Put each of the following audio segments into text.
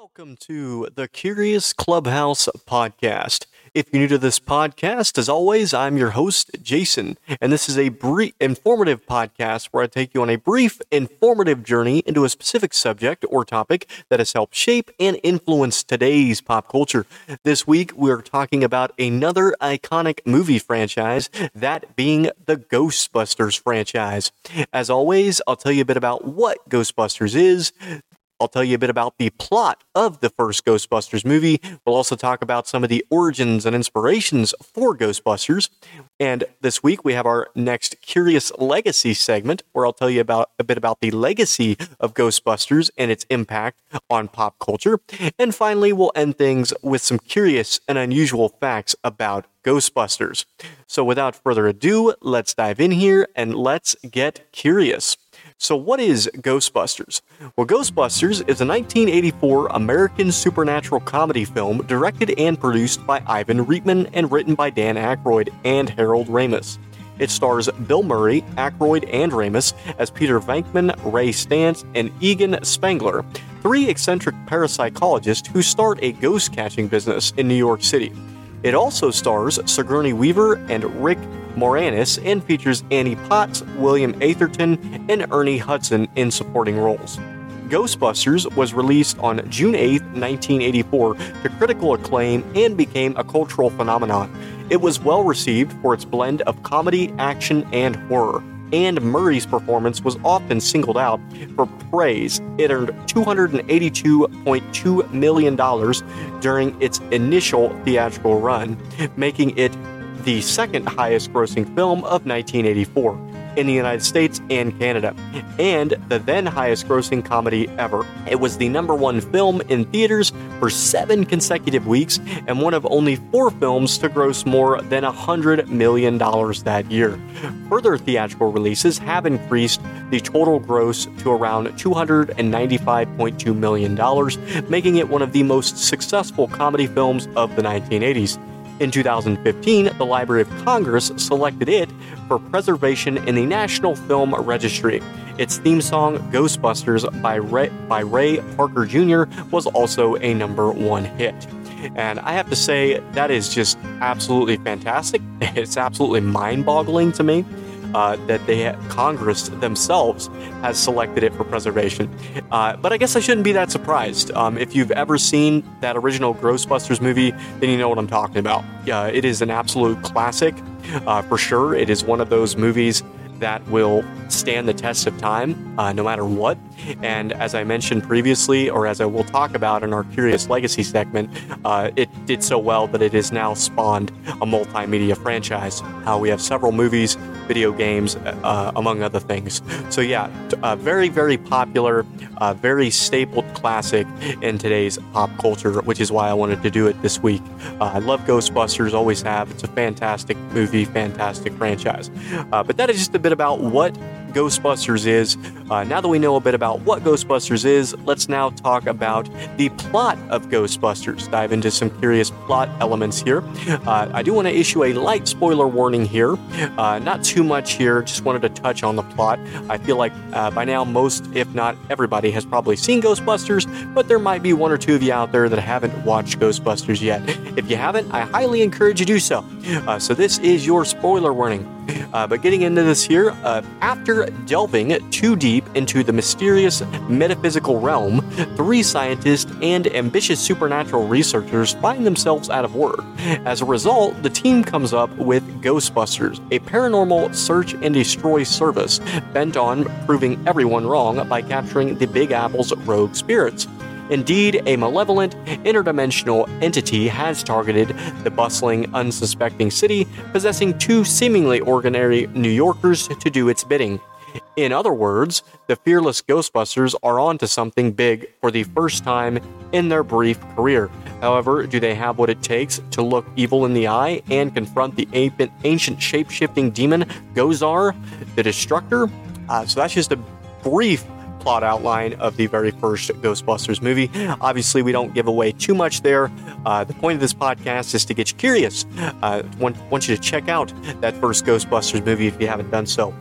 Welcome to the Curious Clubhouse podcast. If you're new to this podcast, as always, I'm your host, Jason, and this is a brief, informative podcast where I take you on a brief, informative journey into a specific subject or topic that has helped shape and influence today's pop culture. This week, we're talking about another iconic movie franchise, that being the Ghostbusters franchise. As always, I'll tell you a bit about what Ghostbusters is, I'll tell you a bit about the plot of the first Ghostbusters movie. We'll also talk about some of the origins and inspirations for Ghostbusters. And this week we have our next Curious Legacy segment where I'll tell you about a bit about the legacy of Ghostbusters and its impact on pop culture. And finally, we'll end things with some curious and unusual facts about Ghostbusters. So without further ado, let's dive in here and let's get curious. So, what is Ghostbusters? Well, Ghostbusters is a 1984 American supernatural comedy film directed and produced by Ivan Reitman and written by Dan Aykroyd and Harold Ramis. It stars Bill Murray, Aykroyd, and Ramis as Peter Venkman, Ray Stantz, and Egon Spengler, three eccentric parapsychologists who start a ghost catching business in New York City. It also stars Sigourney Weaver and Rick Moranis and features Annie Potts, William Atherton, and Ernie Hudson in supporting roles. Ghostbusters was released on June 8, 1984, to critical acclaim and became a cultural phenomenon. It was well received for its blend of comedy, action, and horror and Murray's performance was often singled out for praise. It earned $282.2 million during its initial theatrical run, making it the second highest grossing film of 1984 in the United States and Canada, and the then highest grossing comedy ever. It was the number one film in theaters for seven consecutive weeks and one of only four films to gross more than $100 million that year. Further theatrical releases have increased the total gross to around $295.2 million, making it one of the most successful comedy films of the 1980s. In 2015, the Library of Congress selected it for preservation in the National Film Registry. Its theme song, Ghostbusters by Ray, by Ray Parker Jr., was also a number one hit. And I have to say, that is just absolutely fantastic. It's absolutely mind boggling to me uh, that they Congress themselves has selected it for preservation. Uh, but I guess I shouldn't be that surprised. Um, if you've ever seen that original Ghostbusters movie, then you know what I'm talking about. Uh, it is an absolute classic uh, for sure. It is one of those movies that will stand the test of time uh, no matter what. And as I mentioned previously, or as I will talk about in our Curious Legacy segment, uh, it did so well that it has now spawned a multimedia franchise. Uh, we have several movies, video games, uh, among other things. So, yeah, uh, very, very popular, uh, very stapled classic in today's pop culture, which is why I wanted to do it this week. I love Ghostbusters, always have. It's a fantastic movie, fantastic franchise. but that is just a bit about what Ghostbusters is. Uh, now that we know a bit about what Ghostbusters is, let's now talk about the plot of Ghostbusters. Dive into some curious plot elements here. Uh, I do want to issue a light spoiler warning here. Uh, not too much here, just wanted to touch on the plot. I feel like uh, by now, most, if not everybody, has probably seen Ghostbusters, but there might be one or two of you out there that haven't watched Ghostbusters yet. If you haven't, I highly encourage you to do so. Uh, so, this is your spoiler warning. Uh, but getting into this here, uh, after delving too deep into the mysterious metaphysical realm, three scientists and ambitious supernatural researchers find themselves out of work. As a result, the team comes up with Ghostbusters, a paranormal search and destroy service bent on proving everyone wrong by capturing the Big Apple's rogue spirits. Indeed, a malevolent, interdimensional entity has targeted the bustling, unsuspecting city, possessing two seemingly ordinary New Yorkers to do its bidding. In other words, the fearless Ghostbusters are onto something big for the first time in their brief career. However, do they have what it takes to look evil in the eye and confront the ancient shape shifting demon Gozer, the Destructor? Uh, so that's just a brief plot outline of the very first Ghostbusters movie. Obviously, we don't give away too much there. Uh, the point of this podcast is to get you curious. Uh, want, want you to check out that first Ghostbusters movie if you haven't done so.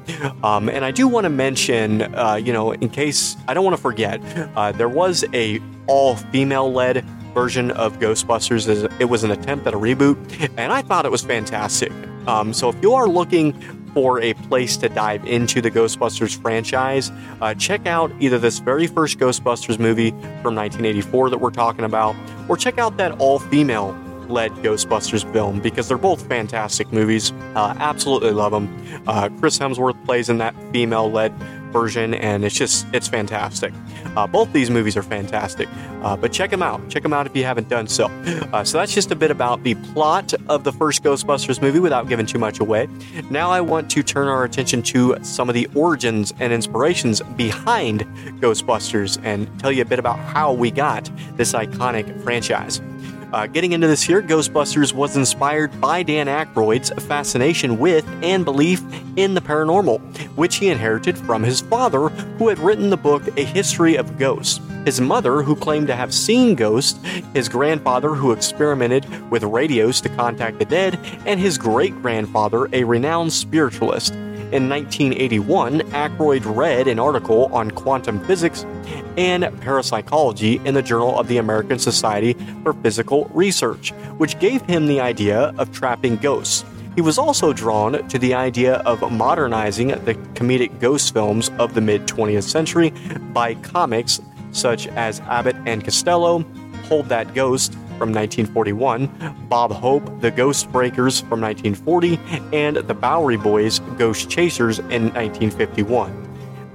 Um, and I do want to mention, uh, you know, in case I don't want to forget, uh, there was a all female led version of Ghostbusters. It was an attempt at a reboot, and I thought it was fantastic. Um, so if you are looking for a place to dive into the Ghostbusters franchise, uh, check out either this very first Ghostbusters movie from 1984 that we're talking about, or check out that all female led Ghostbusters film because they're both fantastic movies. Uh, absolutely love them. Uh, Chris Hemsworth plays in that female led version, and it's just it's fantastic. Uh, both these movies are fantastic, uh, but check them out. Check them out if you haven't done so. Uh, so that's just a bit about the plot of the first Ghostbusters movie without giving too much away. Now I want to turn our attention to some of the origins and inspirations behind Ghostbusters and tell you a bit about how we got this iconic franchise. Uh, getting into this here, Ghostbusters was inspired by Dan Aykroyd's fascination with and belief in the paranormal, which he inherited from his father, who had written the book A History of Ghosts. His mother, who claimed to have seen ghosts, his grandfather, who experimented with radios to contact the dead, and his great grandfather, a renowned spiritualist. In 1981, Aykroyd read an article on quantum physics and parapsychology in the Journal of the American Society for Psychical Research, which gave him the idea of trapping ghosts. He was also drawn to the idea of modernizing the comedic ghost films of the mid 20th century by comics such as Abbott and Costello, Hold That Ghost, from 1941, Bob Hope, The Ghost Breakers from 1940, and The Bowery Boys, Ghost Chasers in 1951.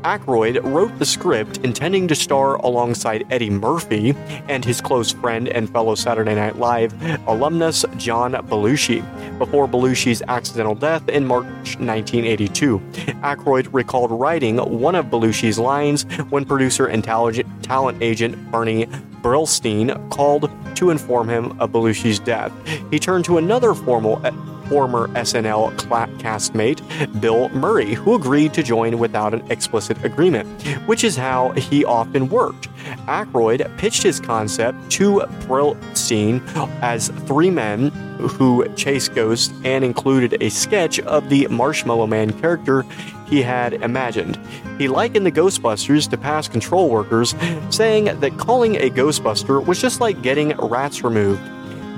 Aykroyd wrote the script intending to star alongside Eddie Murphy and his close friend and fellow Saturday Night Live alumnus John Belushi before Belushi's accidental death in March 1982. Aykroyd recalled writing one of Belushi's lines when producer and talent agent Bernie Brillstein called to inform him of Belushi's death. He turned to another formal former SNL castmate, Bill Murray, who agreed to join without an explicit agreement, which is how he often worked. Aykroyd pitched his concept to Brillstein as three men who chase ghosts and included a sketch of the Marshmallow Man character he had imagined. He likened the Ghostbusters to past control workers, saying that calling a Ghostbuster was just like getting rats removed.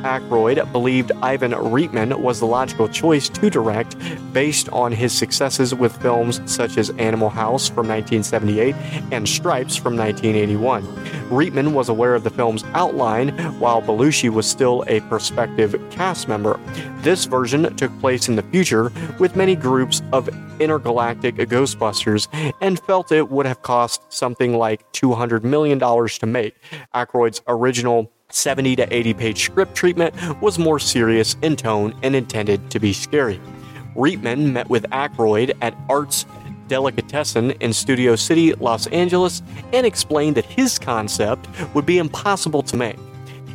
Aykroyd believed Ivan Reitman was the logical choice to direct based on his successes with films such as Animal House from 1978 and Stripes from 1981. Reitman was aware of the film's outline while Belushi was still a prospective cast member. This version took place in the future with many groups of intergalactic Ghostbusters and felt it would have cost something like $200 million to make. Aykroyd's original 70 to 80 page script treatment was more serious in tone and intended to be scary. Reitman met with Aykroyd at Arts Delicatessen in Studio City, Los Angeles, and explained that his concept would be impossible to make.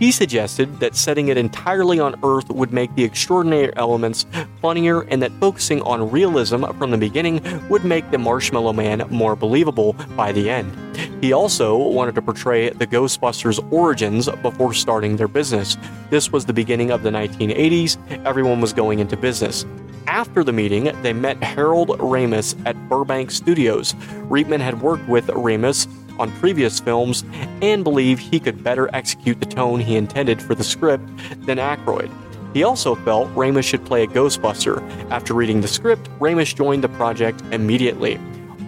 He suggested that setting it entirely on Earth would make the extraordinary elements funnier and that focusing on realism from the beginning would make the Marshmallow Man more believable by the end. He also wanted to portray the Ghostbusters' origins before starting their business. This was the beginning of the 1980s, everyone was going into business. After the meeting, they met Harold Ramis at Burbank Studios. Reitman had worked with Ramis on previous films and believed he could better execute the tone he intended for the script than Aykroyd. He also felt Ramis should play a Ghostbuster. After reading the script, Ramis joined the project immediately.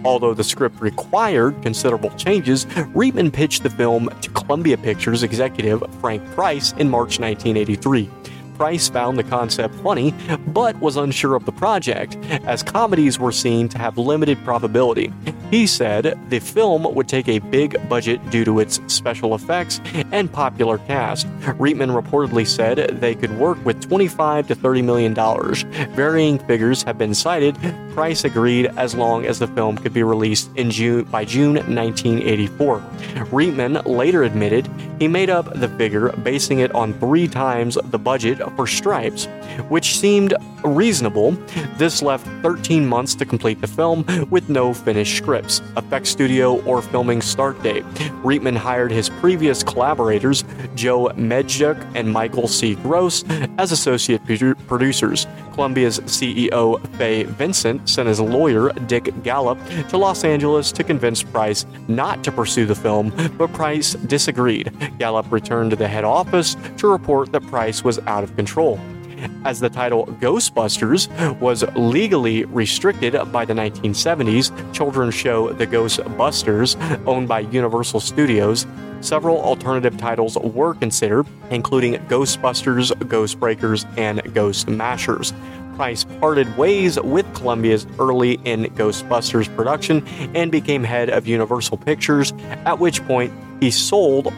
Although the script required considerable changes, Reitman pitched the film to Columbia Pictures executive Frank Price in March 1983. Price found the concept funny, but was unsure of the project, as comedies were seen to have limited probability. He said the film would take a big budget due to its special effects and popular cast. Reitman reportedly said they could work with 25 to 30 million dollars. Varying figures have been cited. Price agreed as long as the film could be released in June by June 1984. Reitman later admitted he made up the figure basing it on three times the budget for Stripes, which seemed reasonable. This left 13 months to complete the film with no finished scripts, effects studio, or filming start date. Reitman hired his previous collaborators, Joe Medjuck and Michael C. Gross, as associate producers. Columbia's CEO, Fay Vincent, sent his lawyer, Dick Gallup, to Los Angeles to convince Price not to pursue the film, but Price disagreed. Gallup returned to the head office to report that Price was out of control as the title Ghostbusters was legally restricted by the 1970s children's show The Ghostbusters, owned by Universal Studios. Several alternative titles were considered, including Ghostbusters, Ghostbreakers, and Ghost Mashers. Price parted ways with Columbia's early in Ghostbusters production and became head of Universal Pictures, at which point he sold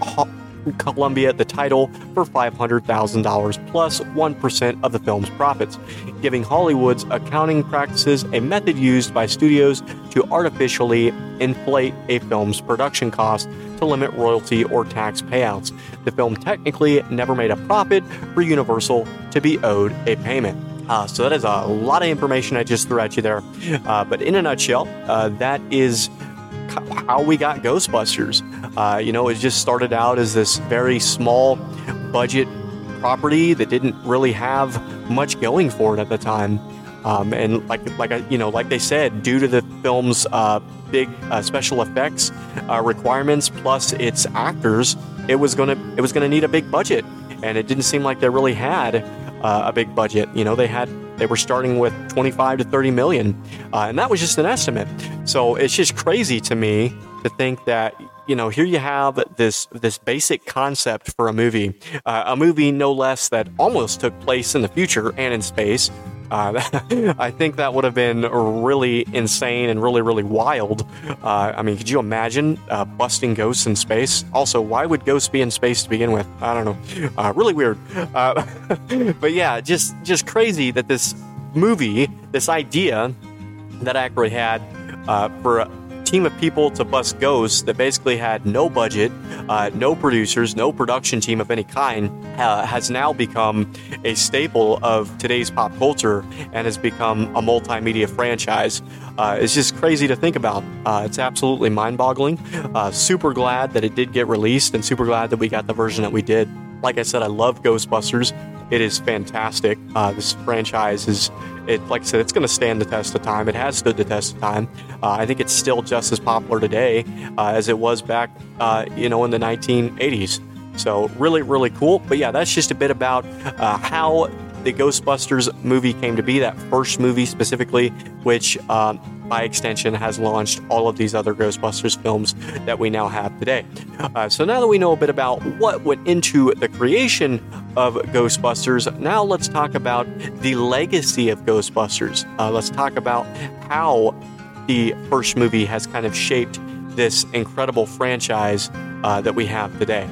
Columbia the title for $500,000 plus 1 of the film's profits, giving Hollywood's accounting practices a method used by studios to artificially inflate a film's production cost to limit royalty or tax payouts. The film technically never made a profit for Universal to be owed a payment. Uh, so that is a lot of information I just threw at you there. Uh, but in a nutshell, uh, that is how we got Ghostbusters. Uh, you know, it just started out as this very small budget property that didn't really have much going for it at the time. Um, and like like I, you know, like they said, due to the film's uh, big uh, special effects uh, requirements plus its actors, it was gonna it was gonna need a big budget, and it didn't seem like they really had uh, a big budget. You know, they had they were starting with 25 to 30 million, uh, and that was just an estimate. So it's just crazy to me to think that you know here you have this this basic concept for a movie, uh, a movie no less that almost took place in the future and in space. Uh, I think that would have been really insane and really, really wild. Uh, I mean, could you imagine uh, busting ghosts in space? Also, why would ghosts be in space to begin with? I don't know. Uh, really weird. Uh, but yeah, just just crazy that this movie, this idea that Aykroyd had uh, for team of people to bust ghosts that basically had no budget, uh, no producers, no production team of any kind, uh, has now become a staple of today's pop culture and has become a multimedia franchise. Uh, it's just crazy to think about. Uh, it's absolutely mind boggling. Uh, super glad that it did get released and super glad that we got the version that we did. Like I said, I love Ghostbusters. It is fantastic. Uh, this franchise is, it like I said, it's going to stand the test of time. It has stood the test of time. Uh, I think it's still just as popular today uh, as it was back, uh, you know, in the 1980s. So really, really cool. But yeah, that's just a bit about uh, how the Ghostbusters movie came to be, that first movie specifically, which um, by extension has launched all of these other Ghostbusters films that we now have today. Uh, so now that we know a bit about what went into the creation of Ghostbusters, now let's talk about the legacy of Ghostbusters. Uh, let's talk about how the first movie has kind of shaped this incredible franchise uh, that we have today.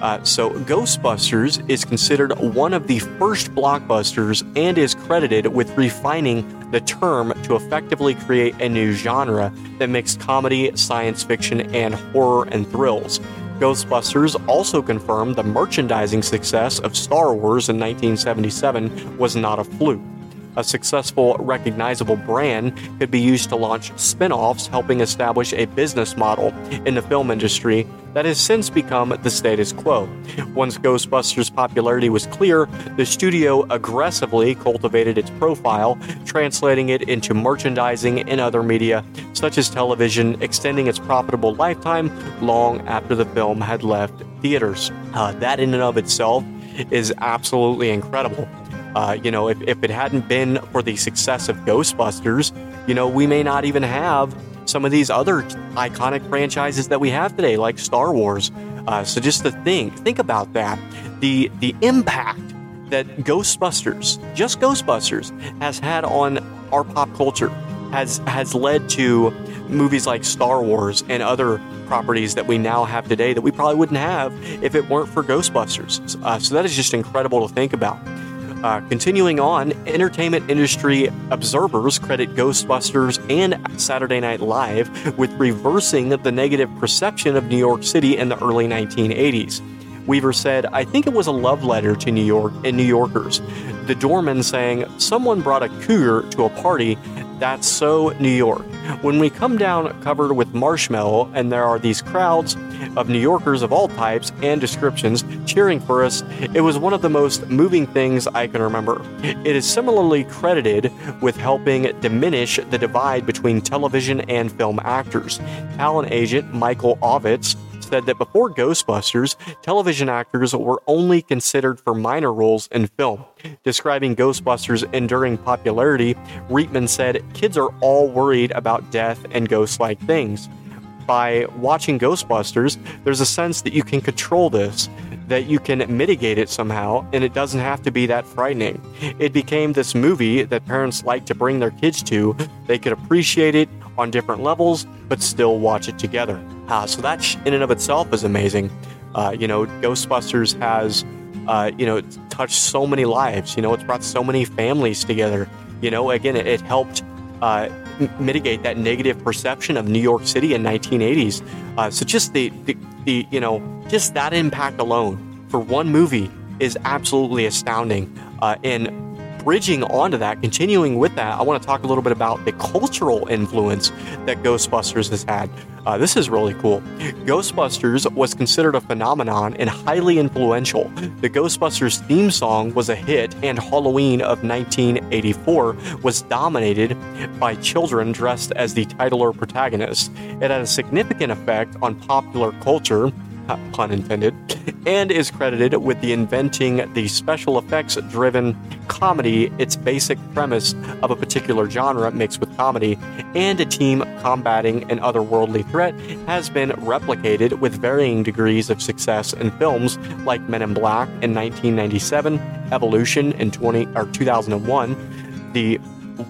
Uh, so, Ghostbusters is considered one of the first blockbusters and is credited with refining the term to effectively create a new genre that mixed comedy, science fiction, and horror and thrills. Ghostbusters also confirmed the merchandising success of Star Wars in 1977 was not a fluke. A successful, recognizable brand could be used to launch spin offs, helping establish a business model in the film industry that has since become the status quo. Once Ghostbusters' popularity was clear, the studio aggressively cultivated its profile, translating it into merchandising and other media, such as television, extending its profitable lifetime long after the film had left theaters. Uh, that, in and of itself, is absolutely incredible. Uh, you know, if, if it hadn't been for the success of Ghostbusters, you know, we may not even have some of these other iconic franchises that we have today, like Star Wars. Uh, so just to think, think about that. The the impact that Ghostbusters, just Ghostbusters, has had on our pop culture has has led to movies like Star Wars and other properties that we now have today that we probably wouldn't have if it weren't for Ghostbusters. Uh, so that is just incredible to think about. Uh, continuing on, entertainment industry observers credit Ghostbusters and Saturday Night Live with reversing the negative perception of New York City in the early 1980s. Weaver said, I think it was a love letter to New York and New Yorkers. The doorman saying, Someone brought a cougar to a party That's so New York. When we come down covered with marshmallow, and there are these crowds of New Yorkers of all types and descriptions cheering for us, it was one of the most moving things I can remember. It is similarly credited with helping diminish the divide between television and film actors. Talent agent Michael Ovitz said that before Ghostbusters, television actors were only considered for minor roles in film. Describing Ghostbusters' enduring popularity, Reitman said, Kids are all worried about death and ghost like things. By watching Ghostbusters, there's a sense that you can control this, that you can mitigate it somehow, and it doesn't have to be that frightening. It became this movie that parents like to bring their kids to. They could appreciate it on different levels, but still watch it together. Uh, so that in and of itself is amazing. Uh, you know, Ghostbusters has, uh, you know, touched so many lives. You know, it's brought so many families together. You know, again, it, it helped uh, mitigate that negative perception of New York City in 1980s. Uh, so just the, the, the, you know, just that impact alone for one movie is absolutely astounding. Uh, and bridging onto that, continuing with that, I want to talk a little bit about the cultural influence that Ghostbusters has had. Uh, this is really cool. Ghostbusters was considered a phenomenon and highly influential. The Ghostbusters theme song was a hit, and Halloween of 1984 was dominated by children dressed as the title or protagonist. It had a significant effect on popular culture pun intended, and is credited with the inventing the special effects driven comedy, its basic premise of a particular genre mixed with comedy, and a team combating an otherworldly threat has been replicated with varying degrees of success in films like Men in Black in 1997, Evolution in 20 or 2001, The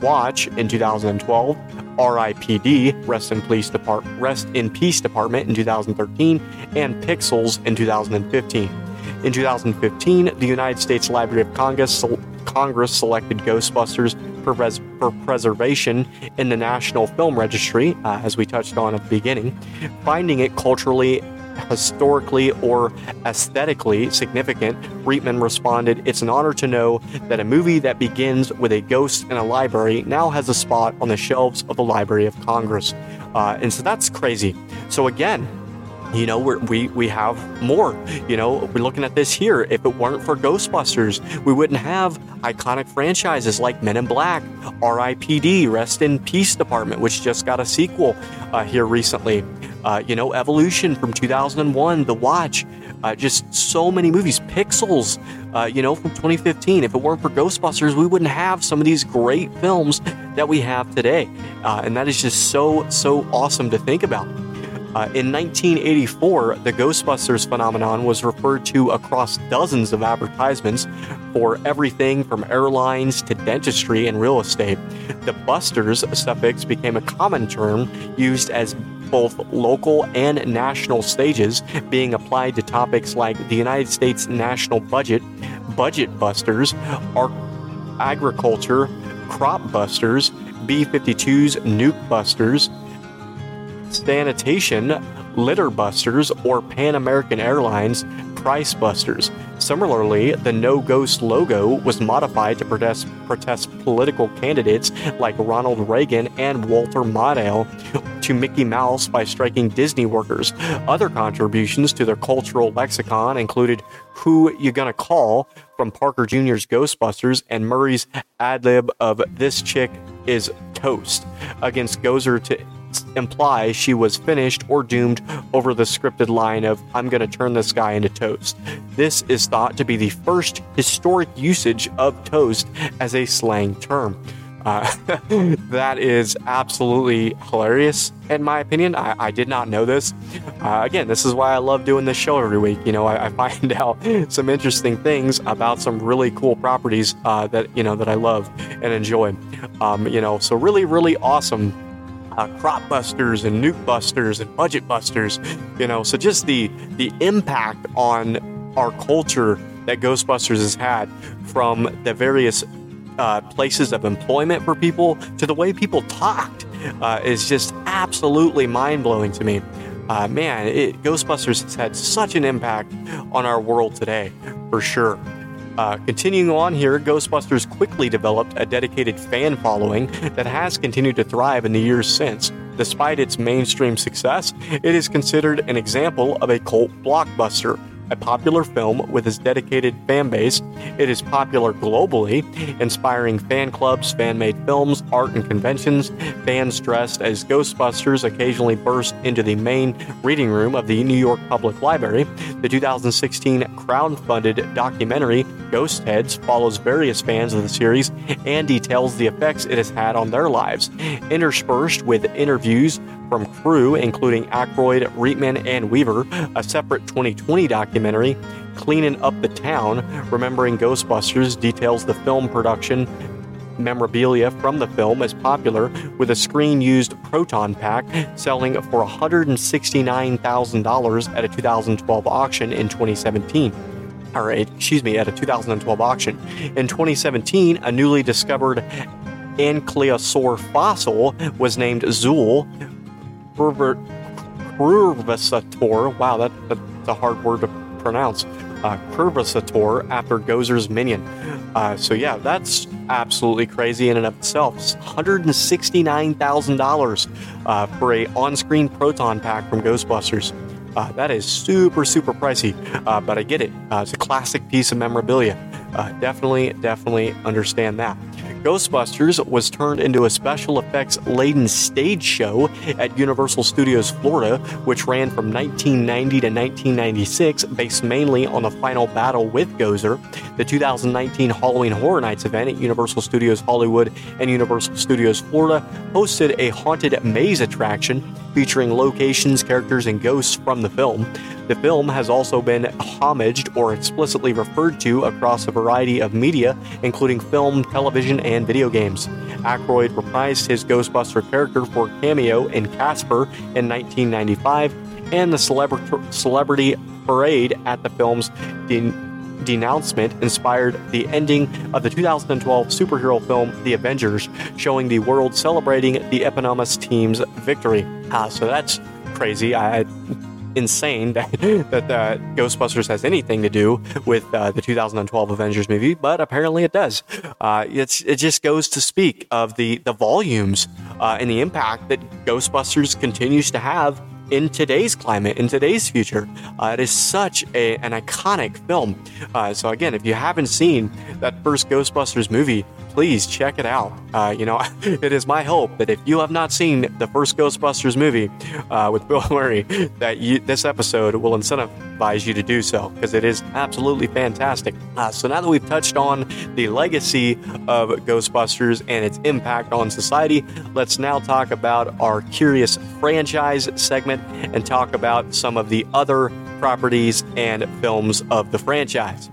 Watch in 2012, RIPD, Rest in Peace Department, Rest in Peace Department in 2013, and Pixels in 2015. In 2015, the United States Library of Congress, Congress selected Ghostbusters for, res- for, preservation in the National Film Registry, uh, as we touched on at the beginning, finding it culturally historically or aesthetically significant, Reitman responded, It's an honor to know that a movie that begins with a ghost in a library now has a spot on the shelves of the Library of Congress. Uh, and so that's crazy. So, again, you know we we have more you know we're looking at this here. If it weren't for ghostbusters we wouldn't have iconic franchises like men in black ripd rest in peace department which just got a sequel uh, here recently. Uh, you know evolution from 2001 the watch uh, just so many movies pixels uh, you know from 2015 if it weren't for ghostbusters we wouldn't have some of these great films that we have today. Uh, and that is just so so awesome to think about uh, in 1984, the Ghostbusters phenomenon was referred to across dozens of advertisements for everything from airlines to dentistry and real estate. The Busters suffix became a common term used as both local and national stages, being applied to topics like the United States national budget, budget busters, agriculture, crop busters, B 52s, nuke busters, sanitation, litter busters, or Pan American Airlines price busters. Similarly, the No Ghost logo was modified to protest, protest political candidates like Ronald Reagan and Walter Mondale to Mickey Mouse by striking Disney workers. Other contributions to their cultural lexicon included Who You Gonna Call from Parker Jr.'s Ghostbusters and Murray's ad lib of This Chick is Toast against Gozer to imply she was finished or doomed over the scripted line of, I'm going to turn this guy into toast. This is thought to be the first historic usage of toast as a slang term. Uh, that is absolutely hilarious, in my opinion. I, I did not know this. Uh, again, this is why I love doing this show every week. You know, I, I find out some interesting things about some really cool properties uh, that you know that I love and enjoy. Um, you know, so really, really awesome uh, crop busters and nuke busters and budget busters. You know, so just the the impact on our culture that Ghostbusters has had from the various uh, places of employment for people to the way people talked uh, is just absolutely mind blowing to me. Uh, man, it, Ghostbusters has had such an impact on our world today, for sure. Uh, continuing on here, Ghostbusters quickly developed a dedicated fan following that has continued to thrive in the years since. Despite its mainstream success, it is considered an example of a cult blockbuster a popular film with its dedicated fan base. It is popular globally, inspiring fan clubs, fan made films, art and conventions. Fans dressed as Ghostbusters occasionally burst into the main reading room of the New York Public Library. The 2016 crowd-funded documentary Ghost Heads follows various fans of the series and details the effects it has had on their lives, interspersed with interviews from crew, including Aykroyd, Reitman, and Weaver, a separate 2020 documentary, Cleaning Up the Town, Remembering Ghostbusters, details the film production memorabilia from the film is popular, with a screen used proton pack selling for $169,000 at a 2012 auction in 2017 or excuse me, at a 2012 auction. In 2017, a newly discovered ankylosaur fossil was named Zuul, Curvasator. Wow, that, that's a hard word to pronounce. Uh, after Gozer's minion. Uh, so yeah, that's absolutely crazy in and of itself. $169,000 uh, for a on-screen proton pack from Ghostbusters. Uh, that is super, super pricey, uh, but I get it. Uh, it's a classic piece of memorabilia. Uh, definitely, definitely understand that. Ghostbusters was turned into a special effects laden stage show at Universal Studios Florida, which ran from 1990 to 1996, based mainly on the final battle with Gozer. The 2019 Halloween Horror Nights event at Universal Studios Hollywood and Universal Studios Florida hosted a haunted maze attraction featuring locations, characters, and ghosts from the film. The film has also been homaged or explicitly referred to across a variety of media, including film, television, and video games. Aykroyd reprised his Ghostbuster character for cameo in Casper in 1995, and the celebra- celebrity parade at the film's denouncement inspired the ending of the 2012 superhero film The Avengers, showing the world celebrating the eponymous team's victory. Uh, so that's crazy. I insane that, that uh, Ghostbusters has anything to do with uh, the 2012 Avengers movie, but apparently it does. Uh, it just goes to speak of the the volumes uh, and the impact that Ghostbusters continues to have in today's climate, in today's future. Uh, it is such a, an iconic film. Uh, so again, if you haven't seen that first Ghostbusters movie, please check it out. Uh, you know, it is my hope that if you have not seen the first Ghostbusters movie uh, with Bill Murray, that you, this episode will incentivize you to do so because it is absolutely fantastic. Uh, so now that we've touched on the legacy of Ghostbusters and its impact on society, let's now talk about our curious franchise segment and talk about some of the other properties and films of the franchise.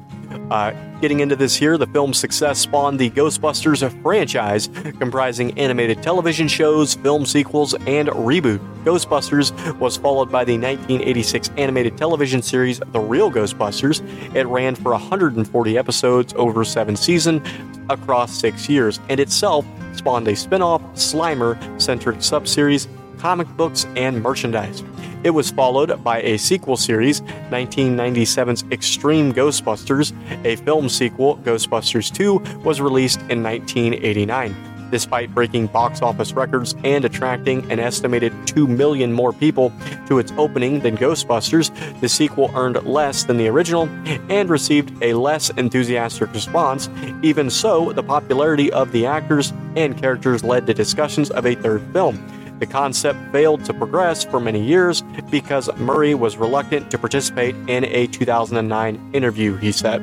Uh, getting into this here, the film's success spawned the Ghostbusters franchise, comprising animated television shows, film sequels, and reboot. Ghostbusters was followed by the 1986 animated television series The Real Ghostbusters. It ran for 140 episodes over seven seasons across six years, and itself spawned a spin off, Slimer centered subseries, comic books, and merchandise. It was followed by a sequel series, 1997's Extreme Ghostbusters. A film sequel, Ghostbusters 2, was released in 1989. Despite breaking box office records and attracting an estimated 2 million more people to its opening than Ghostbusters, the sequel earned less than the original and received a less enthusiastic response. Even so, the popularity of the actors and characters led to discussions of a third film. The concept failed to progress for many years because Murray was reluctant to participate in a 2009 interview, he said.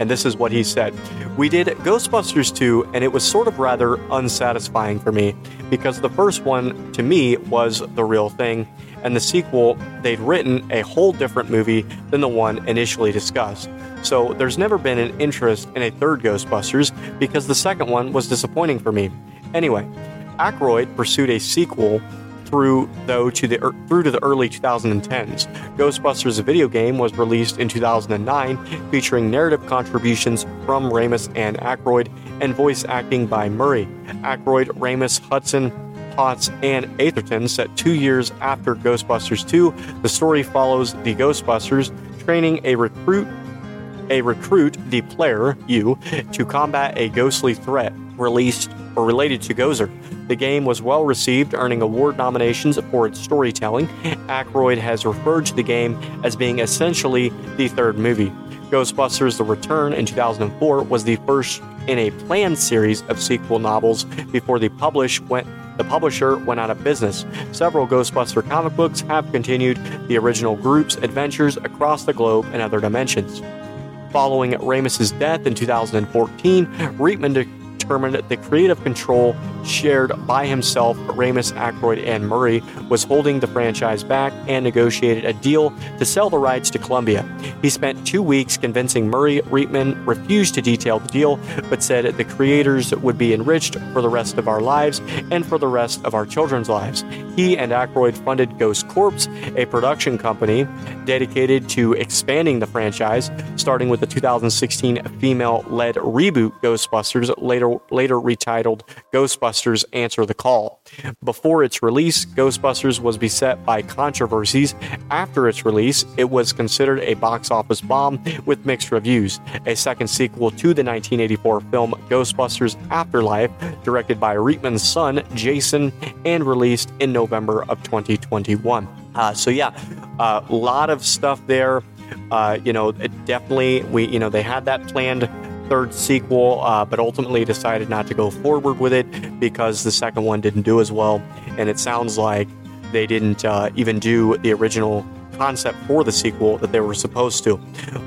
And this is what he said We did Ghostbusters 2, and it was sort of rather unsatisfying for me because the first one, to me, was the real thing, and the sequel, they'd written a whole different movie than the one initially discussed. So there's never been an interest in a third Ghostbusters because the second one was disappointing for me. Anyway, Aykroyd pursued a sequel through though to the er, through to the early 2010s. Ghostbusters, a video game, was released in 2009, featuring narrative contributions from Ramis and Aykroyd and voice acting by Murray. Aykroyd, Ramis, Hudson, Potts, and Atherton set two years after Ghostbusters 2. The story follows the Ghostbusters training a recruit a recruit the player, you, to combat a ghostly threat released or related to Gozer. The game was well received, earning award nominations for its storytelling. Aykroyd has referred to the game as being essentially the third movie. Ghostbusters The Return in 2004 was the first in a planned series of sequel novels before the publish went the publisher went out of business. Several Ghostbuster comic books have continued the original group's adventures across the globe and other dimensions. Following Ramis's death in 2014, Reitman determined the creative control shared by himself, Ramis, Aykroyd, and Murray was holding the franchise back and negotiated a deal to sell the rights to Columbia. He spent two weeks convincing Murray. Reitman refused to detail the deal, but said the creators would be enriched for the rest of our lives and for the rest of our children's lives. He and Aykroyd funded Ghost Corps, a production company dedicated to expanding the franchise, starting with the 2016 female-led reboot Ghostbusters, later later retitled Ghostbusters Answer the Call. Before its release, Ghostbusters was beset by controversies. After its release, it was considered a box office bomb with mixed reviews. A second sequel to the 1984 film Ghostbusters Afterlife, directed by Reitman's son, Jason, and released in November of 2021. Uh, so, yeah, a uh, lot of stuff there. Uh, you know, definitely, we, you know, they had that planned third sequel, uh, but ultimately decided not to go forward with it because the second one didn't do as well. And it sounds like they didn't uh, even do the original concept for the sequel that they were supposed to.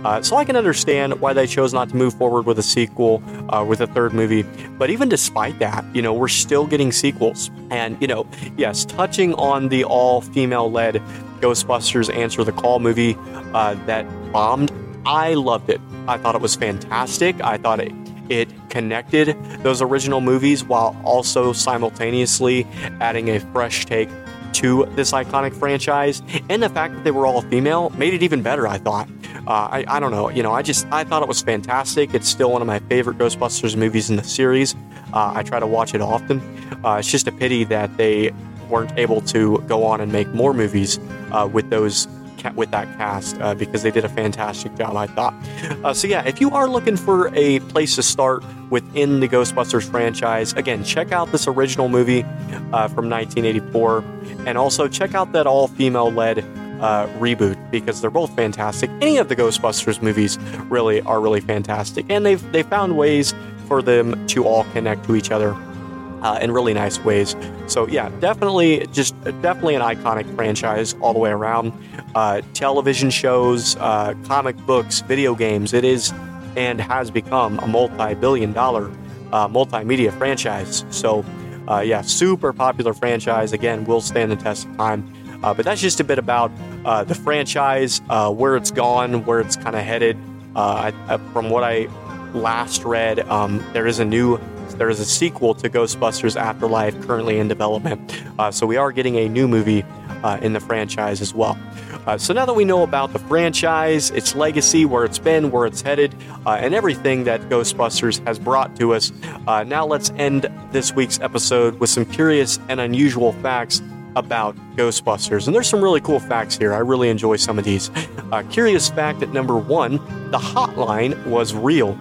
Uh, so I can understand why they chose not to move forward with a sequel uh, with a third movie. But even despite that, you know, we're still getting sequels. And, you know, yes, touching on the all female led Ghostbusters Answer the Call movie uh, that bombed, I loved it. I thought it was fantastic. I thought it it connected those original movies while also simultaneously adding a fresh take to this iconic franchise. And the fact that they were all female made it even better, I thought. Uh, I, I don't know, you know, I just, I thought it was fantastic. It's still one of my favorite Ghostbusters movies in the series. Uh, I try to watch it often. Uh, it's just a pity that they weren't able to go on and make more movies uh, with those with that cast uh, because they did a fantastic job, I thought. Uh, so, yeah, if you are looking for a place to start within the Ghostbusters franchise, again, check out this original movie uh, from 1984 and also check out that all female led uh, reboot because they're both fantastic. Any of the Ghostbusters movies really are really fantastic, and they've they found ways for them to all connect to each other uh, in really nice ways. So yeah, definitely, just definitely an iconic franchise all the way around. Uh, television shows, uh, comic books, video games. It is and has become a multi-billion-dollar uh, multimedia franchise. So uh, yeah, super popular franchise. Again, will stand the test of time. Uh, but that's just a bit about the franchise, where it's gone, where it's kind of headed. I, from what I last read, um, there is a new there is a sequel to Ghostbusters Afterlife currently in development. Uh, so we are getting a new movie uh, in the franchise as well. Uh, so now that we know about the franchise, its legacy, where it's been, where it's headed, uh, and everything that Ghostbusters has brought to us, uh, now let's end this week's episode with some curious and unusual facts about Ghostbusters. And there's some really cool facts here. I really enjoy some of these. Uh, curious fact at number one the hotline was real.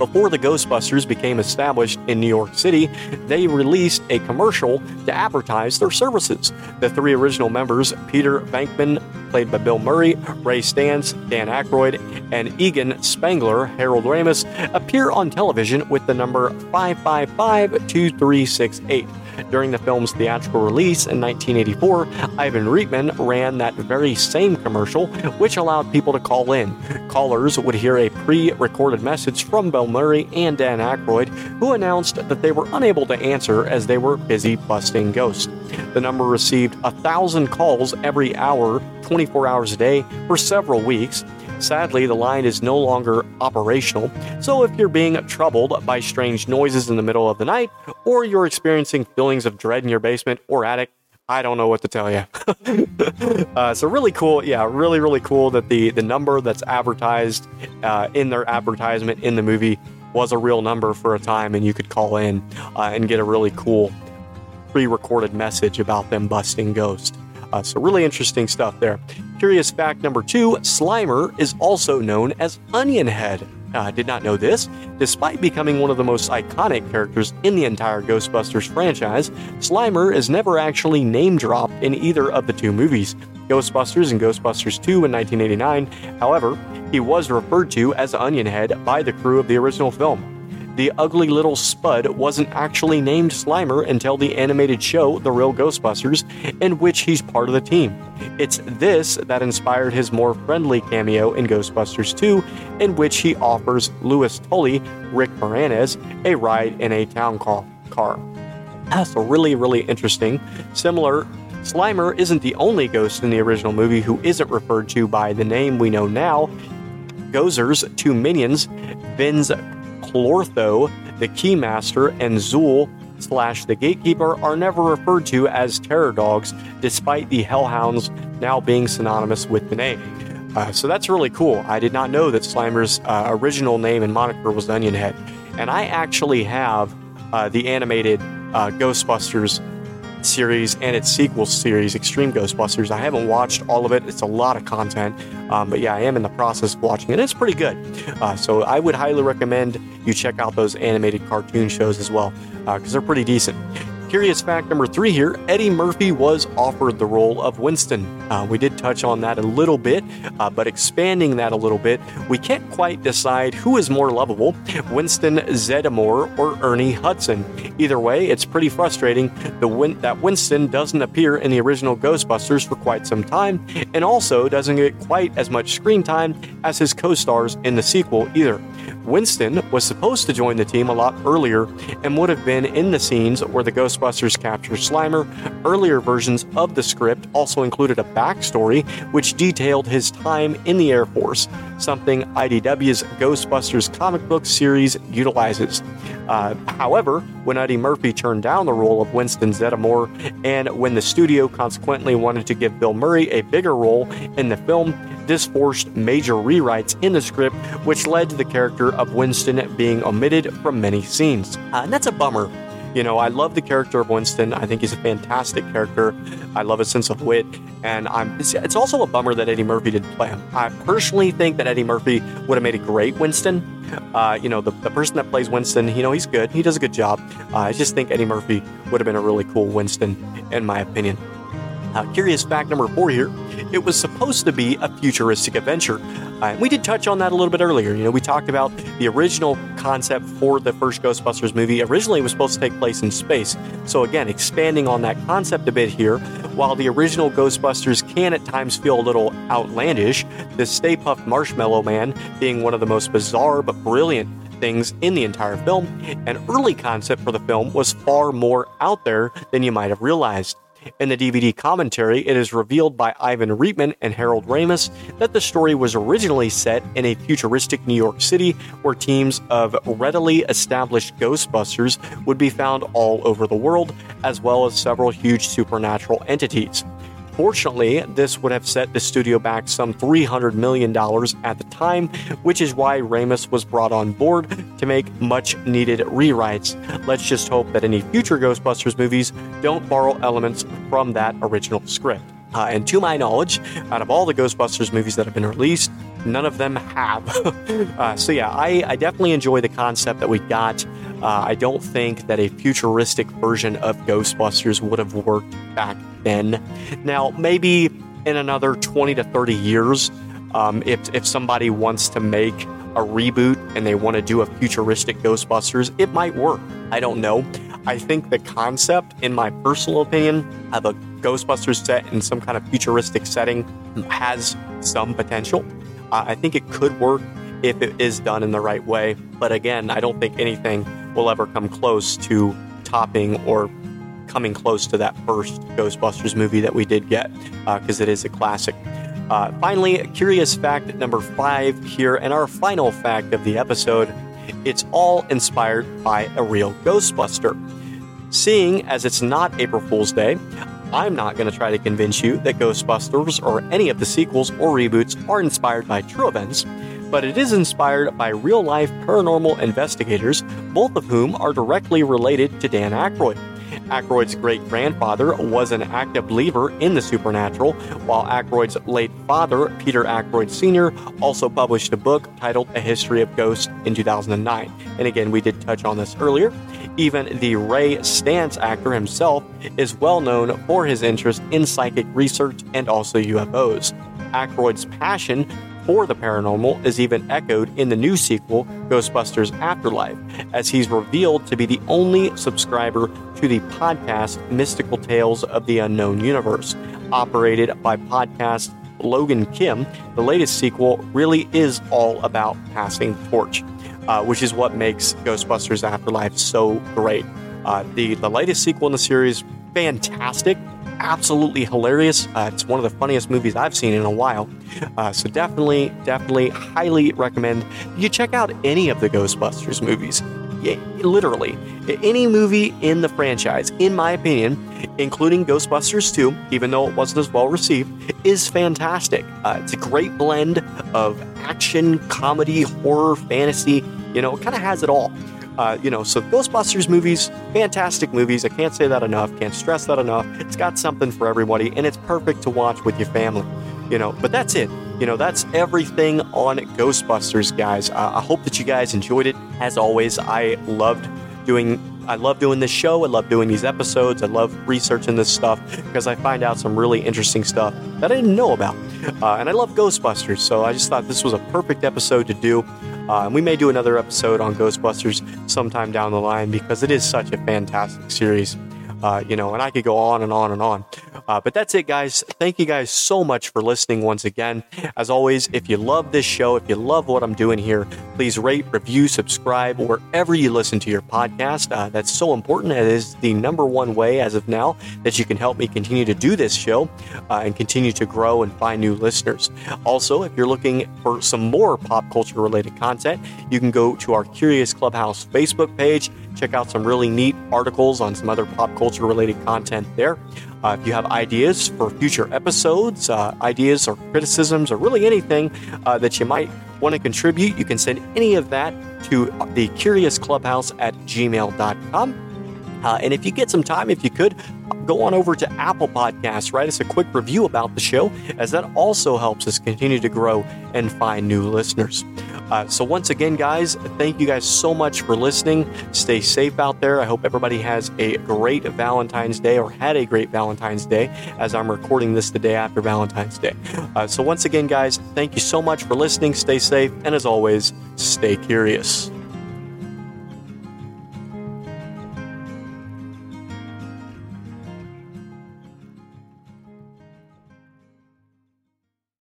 Before the Ghostbusters became established in New York City, they released a commercial to advertise their services. The three original members, Peter Venkman, played by Bill Murray, Ray Stantz, Dan Aykroyd, and Egon Spengler, Harold Ramis, appear on television with the number 555 2368. During the film's theatrical release in 1984, Ivan Reitman ran that very same commercial, which allowed people to call in. Callers would hear a pre recorded message from Bill Murray and Dan Aykroyd, who announced that they were unable to answer as they were busy busting ghosts. The number received a thousand calls every hour, 24 hours a day, for several weeks. Sadly, the line is no longer operational, so if you're being troubled by strange noises in the middle of the night, or you're experiencing feelings of dread in your basement or attic, I don't know what to tell you. uh, so really cool, yeah, really really cool that the the number that's advertised uh, in their advertisement in the movie was a real number for a time, and you could call in uh, and get a really cool pre-recorded message about them busting ghosts. Uh, so, really interesting stuff there. Curious fact number two Slimer is also known as Onion Head. I uh, did not know this. Despite becoming one of the most iconic characters in the entire Ghostbusters franchise, Slimer is never actually name dropped in either of the two movies. Ghostbusters and Ghostbusters 2 in 1989, however, he was referred to as Onion Head by the crew of the original film. The ugly little spud wasn't actually named Slimer until the animated show The Real Ghostbusters, in which he's part of the team. It's this that inspired his more friendly cameo in Ghostbusters 2, in which he offers Louis Tully, Rick Moranis, a ride in a town car. That's really, really interesting. Similar Slimer isn't the only ghost in the original movie who isn't referred to by the name we know now. Gozer's two minions, Vinz Clortho, the Keymaster, and Zuul slash the Gatekeeper are never referred to as terror dogs, despite the Hellhounds now being synonymous with the name. Uh, so that's really cool. I did not know that Slimer's uh, original name and moniker was Onion Head. And I actually have uh, the animated uh, Ghostbusters series and its sequel series, Extreme Ghostbusters. I haven't watched all of it, it's a lot of content. Um, but yeah, I am in the process of watching it. It's pretty good. Uh, so I would highly recommend you check out those animated cartoon shows as well, because uh, they're pretty decent. Curious fact number three here Eddie Murphy was offered the role of Winston. Uh, we did touch on that a little bit, uh, but expanding that a little bit, we can't quite decide who is more lovable Winston Zeddemore or Ernie Hudson. Either way, it's pretty frustrating win- that Winston doesn't appear in the original Ghostbusters for quite some time, and also doesn't get quite as much screen time as his co stars in the sequel either. Winston was supposed to join the team a lot earlier and would have been in the scenes where the Ghostbusters capture Slimer. Earlier versions of the script also included a backstory which detailed his time in the Air Force, something IDW's Ghostbusters comic book series utilizes. Uh, however, when Eddie Murphy turned down the role of Winston Zeddemore, and when the studio consequently wanted to give Bill Murray a bigger role in the film, this forced major rewrites in the script, which led to the character of Winston being omitted from many scenes. Uh, and that's a bummer. You know, I love the character of Winston. I think he's a fantastic character. I love his sense of wit, and I'm. It's, it's also a bummer that Eddie Murphy didn't play him. I personally think that Eddie Murphy would have made a great Winston. Uh, you know, the, the person that plays Winston, you know, he's good. He does a good job. Uh, I just think Eddie Murphy would have been a really cool Winston, in my opinion. Uh, curious fact number four here it was supposed to be a futuristic adventure. Uh, we did touch on that a little bit earlier. You know, we talked about the original concept for the first Ghostbusters movie. Originally, it was supposed to take place in space. So, again, expanding on that concept a bit here, while the original Ghostbusters can at times feel a little outlandish, the Stay Puft Marshmallow Man being one of the most bizarre but brilliant things in the entire film, an early concept for the film was far more out there than you might have realized. In the DVD commentary, it is revealed by Ivan Reitman and Harold Ramis that the story was originally set in a futuristic New York City where teams of readily established Ghostbusters would be found all over the world, as well as several huge supernatural entities. Unfortunately, this would have set the studio back some $300 million at the time, which is why Ramis was brought on board to make much needed rewrites. Let's just hope that any future Ghostbusters movies don't borrow elements from that original script. Uh, and to my knowledge, out of all the Ghostbusters movies that have been released, none of them have. uh, so, yeah, I, I, definitely enjoy the concept that we got. Uh, I don't think that a futuristic version of Ghostbusters would have worked back then. Now, maybe in another 20 to 30 years, um, if, if somebody wants to make a reboot and they want to do a futuristic Ghostbusters, it might work. I don't know. I think the concept, in my personal opinion, of a Ghostbusters set in some kind of futuristic setting has some potential. Uh, I think it could work if it is done in the right way. But again, I don't think anything will ever come close to topping or coming close to that first Ghostbusters movie that we did get, because uh, it is a classic. Uh, finally, a curious fact number five here, and our final fact of the episode it's all inspired by a real Ghostbuster. Seeing as it's not April Fool's Day, I'm not going to try to convince you that Ghostbusters or any of the sequels or reboots are inspired by true events, but it is inspired by real life paranormal investigators, both of whom are directly related to Dan Aykroyd. Aykroyd's great grandfather was an active believer in the supernatural, while Aykroyd's late father, Peter Aykroyd Sr., also published a book titled A History of Ghosts in 2009. And again, we did touch on this earlier. Even the Ray Stantz actor himself is well known for his interest in psychic research and also UFOs. Aykroyd's passion for the paranormal is even echoed in the new sequel, Ghostbusters Afterlife, as he's revealed to be the only subscriber to the podcast Mystical Tales of the Unknown Universe, operated by podcast Logan Kim. The latest sequel really is all about passing the torch, uh, which is what makes Ghostbusters Afterlife so great. Uh, the, the latest sequel in the series, fantastic absolutely hilarious. Uh, it's one of the funniest movies I've seen in a while. Uh, so definitely, definitely, highly recommend you check out any of the Ghostbusters movies. Yeah, literally, any movie in the franchise, in my opinion, including Ghostbusters 2, even though it wasn't as well received, is fantastic. Uh, it's a great blend of action, comedy, horror, fantasy. You know, it kind of has it all. Uh, you know, so Ghostbusters movies, fantastic movies. I can't say that enough, can't stress that enough. It's got something for everybody, and it's perfect to watch with your family. You know, but that's it. You know, that's everything on Ghostbusters, guys. Uh, I hope that you guys enjoyed it. As always, I loved doing I love doing this show. I love doing these episodes. I love researching this stuff because I find out some really interesting stuff that I didn't know about. Uh, and I love Ghostbusters, so I just thought this was a perfect episode to do. Uh, and we may do another episode on Ghostbusters sometime down the line because it is such a fantastic series. Uh, you know, and I could go on and on and on. Uh, but that's it, guys. Thank you guys so much for listening once again. As always, if you love this show, if you love what I'm doing here, please rate, review, subscribe wherever you listen to your podcast. Uh, that's so important. It is the number one way as of now that you can help me continue to do this show uh, and continue to grow and find new listeners. Also, if you're looking for some more pop culture related content, you can go to our Curious Clubhouse Facebook page check out some really neat articles on some other pop culture related content there. Uh, if you have ideas for future episodes, uh, ideas or criticisms, or really anything uh, that you might want to contribute, you can send any of that to the Curious Clubhouse at gmail.com. Uh, and if you get some time, if you could, go on over to Apple Podcasts, write us a quick review about the show, as that also helps us continue to grow and find new listeners. Uh, so, once again, guys, thank you guys so much for listening. Stay safe out there. I hope everybody has a great Valentine's Day or had a great Valentine's Day as I'm recording this the day after Valentine's Day. Uh, so, once again, guys, thank you so much for listening. Stay safe. And as always, stay curious.